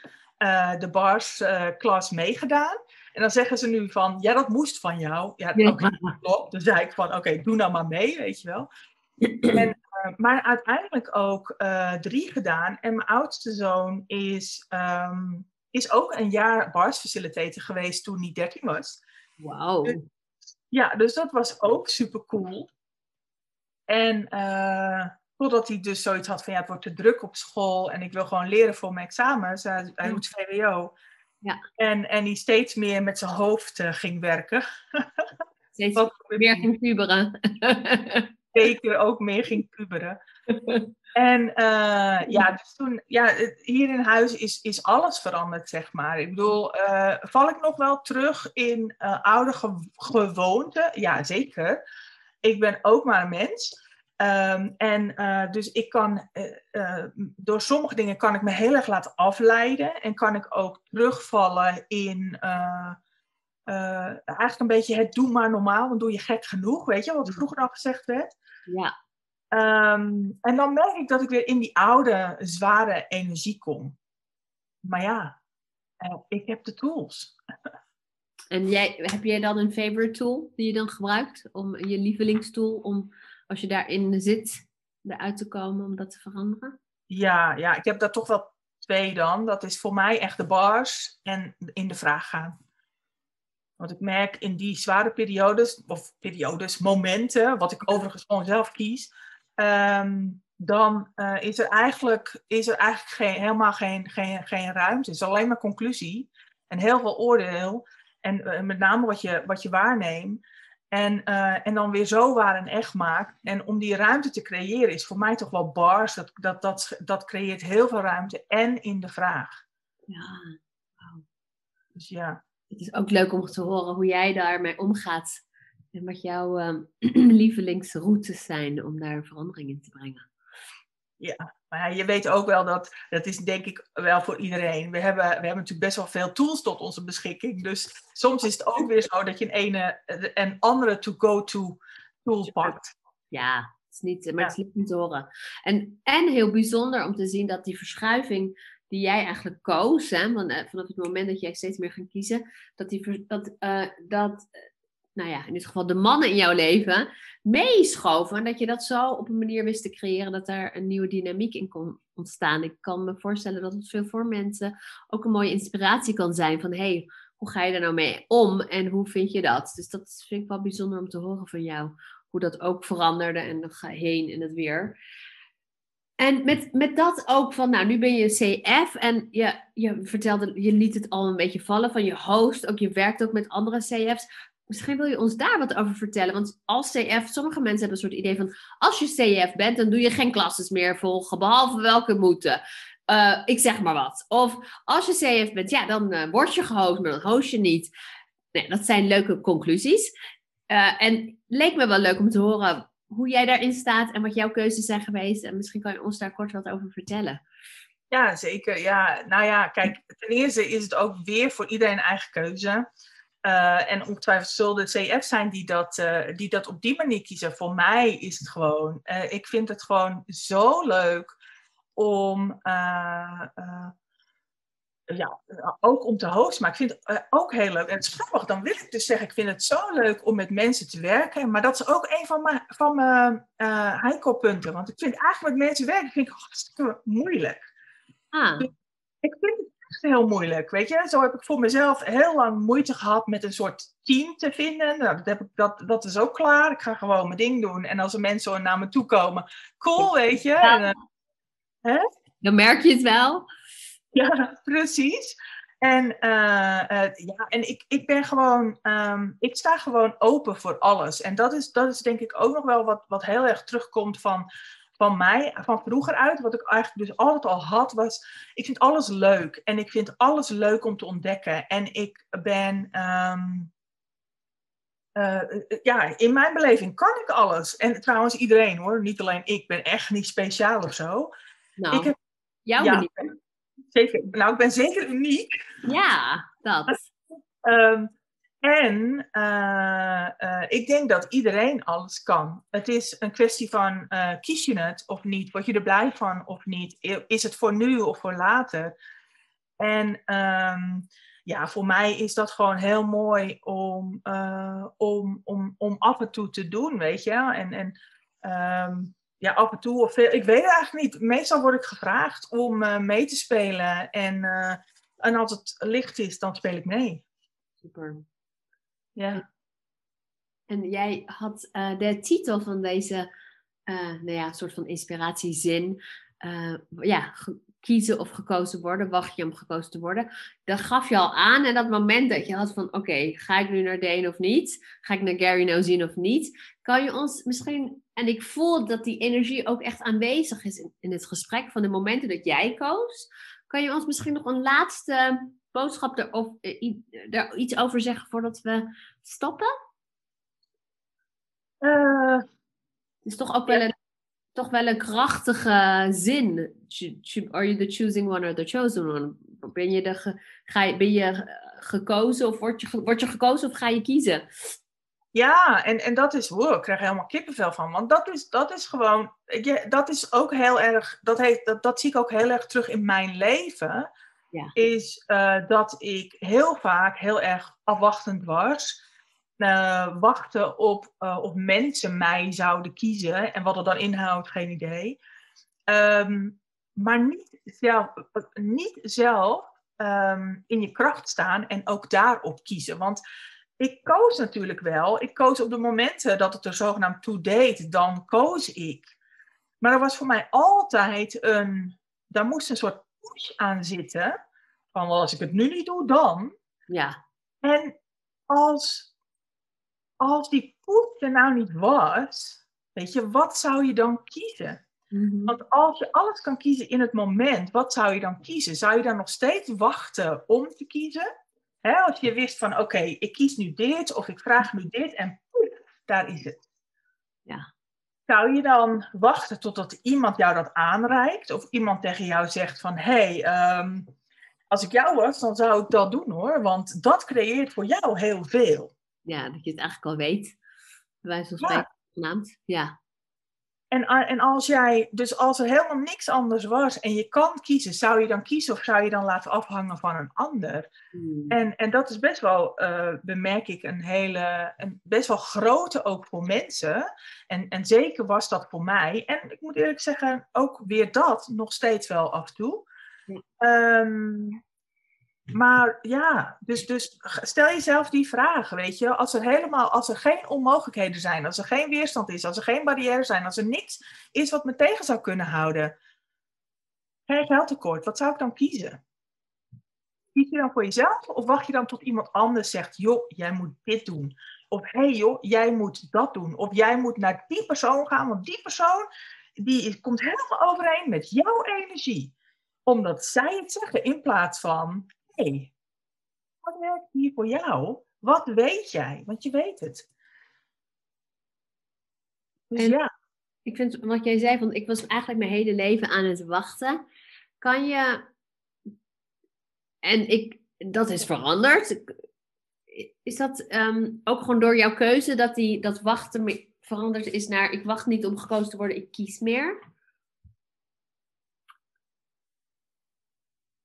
uh, de bars uh, klas meegedaan. En dan zeggen ze nu van, ja, dat moest van jou. Ja, ja. Okay, klopt. Dan zei ik van, oké, okay, doe nou maar mee, weet je wel. En, uh, maar uiteindelijk ook drie gedaan. En mijn oudste zoon is, um, is ook een jaar bars facilitator geweest toen hij 13 was. Wauw. Ja, dus dat was ook super cool. En Totdat hij dus zoiets had van ja, het wordt te druk op school en ik wil gewoon leren voor mijn examens. Hij, hij doet VWO. Ja. En, en die steeds meer met zijn hoofd uh, ging werken. Steeds meer ging puberen. Zeker ook meer ging puberen. En uh, ja, dus toen, ja, hier in huis is, is alles veranderd, zeg maar. Ik bedoel, uh, val ik nog wel terug in oude ge gewoonten? Ja, zeker. Ik ben ook maar een mens. Um, en dus ik kan, door sommige dingen kan ik me heel erg laten afleiden en kan ik ook terugvallen in eigenlijk een beetje het doe maar normaal, dan doe je gek genoeg, weet je, wat vroeger al gezegd werd. Ja. Um, en dan merk ik dat ik weer in die oude, zware energie kom. Maar ja, ik heb de tools. En jij, heb jij dan een favorite tool die je dan gebruikt? Om je lievelingstool om als je daarin zit, eruit te komen om dat te veranderen? Ja, ja, ik heb daar toch wel twee dan. Dat is voor mij echt de bars en in de vraag gaan. Want ik merk in die zware periodes, of periodes, momenten, wat ik overigens gewoon zelf kies, um, dan uh, is er eigenlijk, is er eigenlijk geen, helemaal geen, geen, geen ruimte. Het is alleen maar conclusie en heel veel oordeel. En uh, met name wat je, wat je waarneemt. En, uh, en dan weer zo waar en echt maakt. En om die ruimte te creëren is voor mij toch wel bars. Dat, dat, dat, dat creëert heel veel ruimte en in de vraag. Ja, wow. Dus ja. Het is ook leuk om te horen hoe jij daarmee omgaat. En wat jouw um, lievelingsroutes zijn om daar verandering in te brengen. Ja, maar ja, je weet ook wel dat, dat is denk ik wel voor iedereen. We hebben, we hebben natuurlijk best wel veel tools tot onze beschikking. Dus soms is het ook weer zo dat je een, ene, een andere to-go-to tool pakt. Ja, het is niet, maar het is niet te horen. En, en heel bijzonder om te zien dat die verschuiving die jij eigenlijk koos, hè, vanaf het moment dat jij steeds meer gaat kiezen, dat, die, dat, uh, dat nou ja, in dit geval de mannen in jouw leven, meeschoven. En dat je dat zo op een manier wist te creëren dat daar een nieuwe dynamiek in kon ontstaan. Ik kan me voorstellen dat het veel voor mensen ook een mooie inspiratie kan zijn van hey, hoe ga je daar nou mee om en hoe vind je dat? Dus dat vind ik wel bijzonder om te horen van jou, hoe dat ook veranderde en dan ga heen en het weer. En met, met dat ook van, nou, nu ben je CF en je, je vertelde, je liet het al een beetje vallen van je host, ook je werkt ook met andere CF's. Misschien wil je ons daar wat over vertellen. Want als CF, sommige mensen hebben een soort idee van: als je CF bent, dan doe je geen klasses meer volgen, behalve welke moeten. Uh, ik zeg maar wat. Of als je CF bent, ja, dan uh, word je gehost, maar dan host je niet. Dat zijn leuke conclusies. Uh, en leek me wel leuk om te horen hoe jij daarin staat en wat jouw keuzes zijn geweest. En misschien kan je ons daar kort wat over vertellen. Ja, zeker. Ja, nou ja, kijk, ten eerste is het ook weer voor iedereen eigen keuze. Uh, en ongetwijfeld zullen de CF zijn die dat, uh, die dat op die manier kiezen. Voor mij is het gewoon, uh, ik vind het gewoon zo leuk om, ja, ook om te hosten. Maar ik vind het ook heel leuk. En het is grappig, dan wil ik dus zeggen, ik vind het zo leuk om met mensen te werken. Maar dat is ook een van mijn, van mijn heikelpunten. Want ik vind eigenlijk met mensen werken vind ik hartstikke moeilijk. Ah. Ik vind het heel moeilijk, weet je. Zo heb ik voor mezelf heel lang moeite gehad met een soort team te vinden. Nou, dat, heb ik, dat, dat is ook klaar. Ik ga gewoon mijn ding doen. En als er mensen naar me toe komen, cool, weet je. Ja. En, uh, hè? Dan merk je het wel. Ja, precies. En, uh, uh, ja, en ik, ik ben gewoon, um, ik sta gewoon open voor alles. En dat is, dat is denk ik ook nog wel wat, wat heel erg terugkomt van van mij, van vroeger uit, wat ik eigenlijk dus altijd al had, was, ik vind alles leuk. En ik vind alles leuk om te ontdekken. En ik ben, um, uh, ja, in mijn beleving kan ik alles. En trouwens iedereen hoor, niet alleen ik, ben echt niet speciaal of zo. Nou, ik heb, jouw ja, manier. zeker, nou, ik ben zeker uniek. Ja, dat. Um, en uh, uh, ik denk dat iedereen alles kan. Het is een kwestie van uh, kies je het of niet? Word je er blij van of niet? Is het voor nu of voor later? En um, ja, voor mij is dat gewoon heel mooi om, om, om, om af en toe te doen, weet je? En, en um, ja, af en toe of veel. Ik weet het eigenlijk niet. Meestal word ik gevraagd om mee te spelen. En, en als het licht is, dan speel ik mee. Super. Ja. En jij had uh, de titel van deze, uh, nou ja, soort van inspiratiezin. Uh, ja, kiezen of gekozen worden, wacht je om gekozen te worden. Dat gaf je al aan en dat moment dat je had van, oké, ga ik nu naar Dane of niet? Ga ik naar Gary nou zien of niet? Kan je ons misschien, en ik voel dat die energie ook echt aanwezig is in, in het gesprek van de momenten dat jij koos. Kan je ons misschien nog een laatste boodschap er, of, er iets over zeggen voordat we stoppen? Uh, het is toch ook wel, een, toch wel een krachtige zin. Are you the choosing one or the chosen one? Ben je, de ge, ga je, ben je gekozen of word je, word je gekozen of ga je kiezen? Ja, en, en dat is, wow, ik krijg er helemaal kippenvel van. Want dat is, dat is gewoon, ja, dat is ook heel erg, dat, heeft, dat, dat zie ik ook heel erg terug in mijn leven ja. is uh, dat ik heel vaak heel erg afwachtend was. Uh, wachten op, uh, mensen mij zouden kiezen. En wat het dan inhoudt, geen idee. Um, maar niet zelf, niet zelf um, in je kracht staan en ook daarop kiezen. Want ik koos natuurlijk wel. Ik koos op de momenten dat het er zogenaamd toe deed, dan koos ik. Maar er was voor mij altijd een, daar moest een soort push aan zitten. Van als ik het nu niet doe, dan. Ja. En als, als die push er nou niet was, weet je, wat zou je dan kiezen? Mm-hmm. Want als je alles kan kiezen in het moment, wat zou je dan kiezen? Zou je dan nog steeds wachten om te kiezen? Hè, als je wist van, oké, okay, ik kies nu dit of ik vraag nu dit en poef, daar is het. Ja. Zou je dan wachten totdat iemand jou dat aanreikt? Of iemand tegen jou zegt van, hé, hey, um, als ik jou was, dan zou ik dat doen hoor. Want dat creëert voor jou heel veel. Ja, dat je het eigenlijk al weet. Wij van spreken genaamd. Ja. En, en als jij, dus als er helemaal niks anders was en je kan kiezen, zou je dan kiezen of zou je dan laten afhangen van een ander? Hmm. En, en dat is best wel, uh, bemerk ik, een hele, een best wel grote ook voor mensen. En, en zeker was dat voor mij. En ik moet eerlijk zeggen, ook weer dat nog steeds wel af en toe. Um, maar ja, dus, dus stel jezelf die vragen, weet je. Als er helemaal, als er geen onmogelijkheden zijn, als er geen weerstand is, als er geen barrières zijn, als er niks is wat me tegen zou kunnen houden. Geen geldtekort, wat zou ik dan kiezen? Kies je dan voor jezelf of wacht je dan tot iemand anders zegt, joh, jij moet dit doen. Of hé hey, joh, jij moet dat doen. Of jij moet naar die persoon gaan, want die persoon die komt helemaal overeen met jouw energie omdat zij het zeggen in plaats van: hey, wat werkt hier voor jou? Wat weet jij? Want je weet het. Dus en ja. Ik vind wat jij zei, want ik was eigenlijk mijn hele leven aan het wachten. kan je. En ik, dat is veranderd. Is dat ehm, ook gewoon door jouw keuze dat die, dat wachten veranderd is naar ik wacht niet om gekozen te worden, ik kies meer?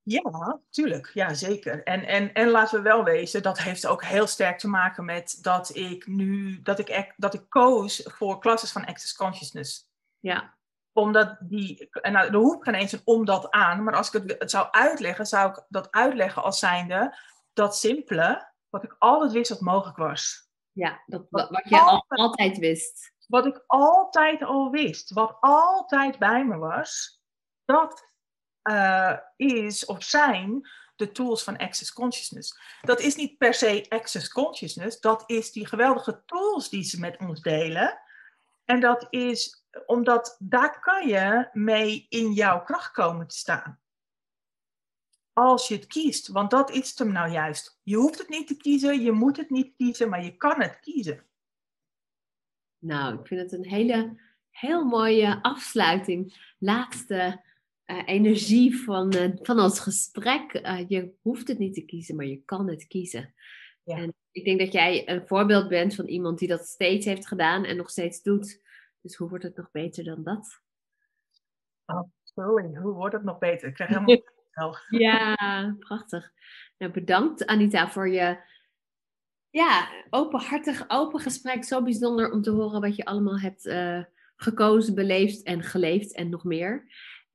Ja, tuurlijk. Ja, zeker. En, en, en laten we wel wezen, dat heeft ook heel sterk te maken met dat ik nu, dat ik, dat ik koos voor classes van Access Consciousness. Ja. Omdat die, en nou, er hoeft geen eens een omdat aan, maar als ik het, het zou uitleggen, zou ik dat uitleggen als zijnde dat simpele, wat ik altijd wist dat mogelijk was. Ja, dat, wat, wat je altijd, altijd wist. Wat ik altijd al wist, wat altijd bij me was, dat uh, is of zijn de tools van Access Consciousness. Dat is niet per se Access Consciousness, dat is die geweldige tools die ze met ons delen. En dat is omdat daar kan je mee in jouw kracht komen te staan. Als je het kiest, want dat is het hem nou juist. Je hoeft het niet te kiezen, je moet het niet kiezen, maar je kan het kiezen. Nou, ik vind het een hele, heel mooie afsluiting. Laatste uh, energie van, uh, van ons gesprek. Uh, je hoeft het niet te kiezen, maar je kan het kiezen. Ja. En ik denk dat jij een voorbeeld bent van iemand die dat steeds heeft gedaan en nog steeds doet. Dus hoe wordt het nog beter dan dat? Oh, sorry, hoe wordt het nog beter? Ik krijg helemaal Ja, prachtig. Nou, bedankt Anita voor je ja, openhartig, open gesprek. Zo bijzonder om te horen wat je allemaal hebt gekozen, beleefd en geleefd en nog meer.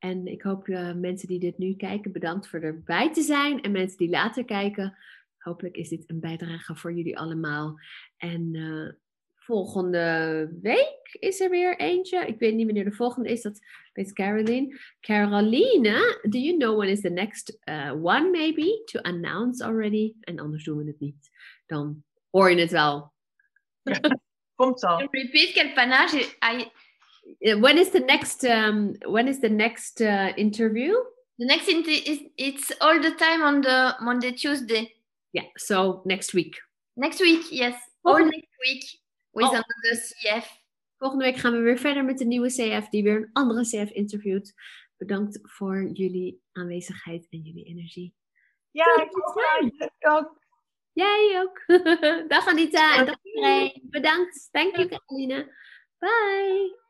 En ik hoop uh, mensen die dit nu kijken, bedankt voor erbij te zijn. En mensen die later kijken, hopelijk is dit een bijdrage voor jullie allemaal. En uh, volgende week is er weer eentje. Ik weet niet wanneer de volgende is. Dat weet Caroline. Caroline, do you know when is the next uh, one maybe? To announce already. En anders doen we het niet. Dan hoor je het wel. komt al. Repeat, quel panache. I, Uh, when is the next um, when is the next uh, interview? The next inter is it's all the time on the monday tuesday. Yeah so next week. Next week yes. All next week with oh. another cf volgende week gaan we weer verder met de nieuwe cf die weer een andere cf interviewt. Bedankt voor jullie aanwezigheid en jullie energie. Ja ik ook jij ook. Dag Anita en dag iedereen. Bedankt. Thank you Caroline bye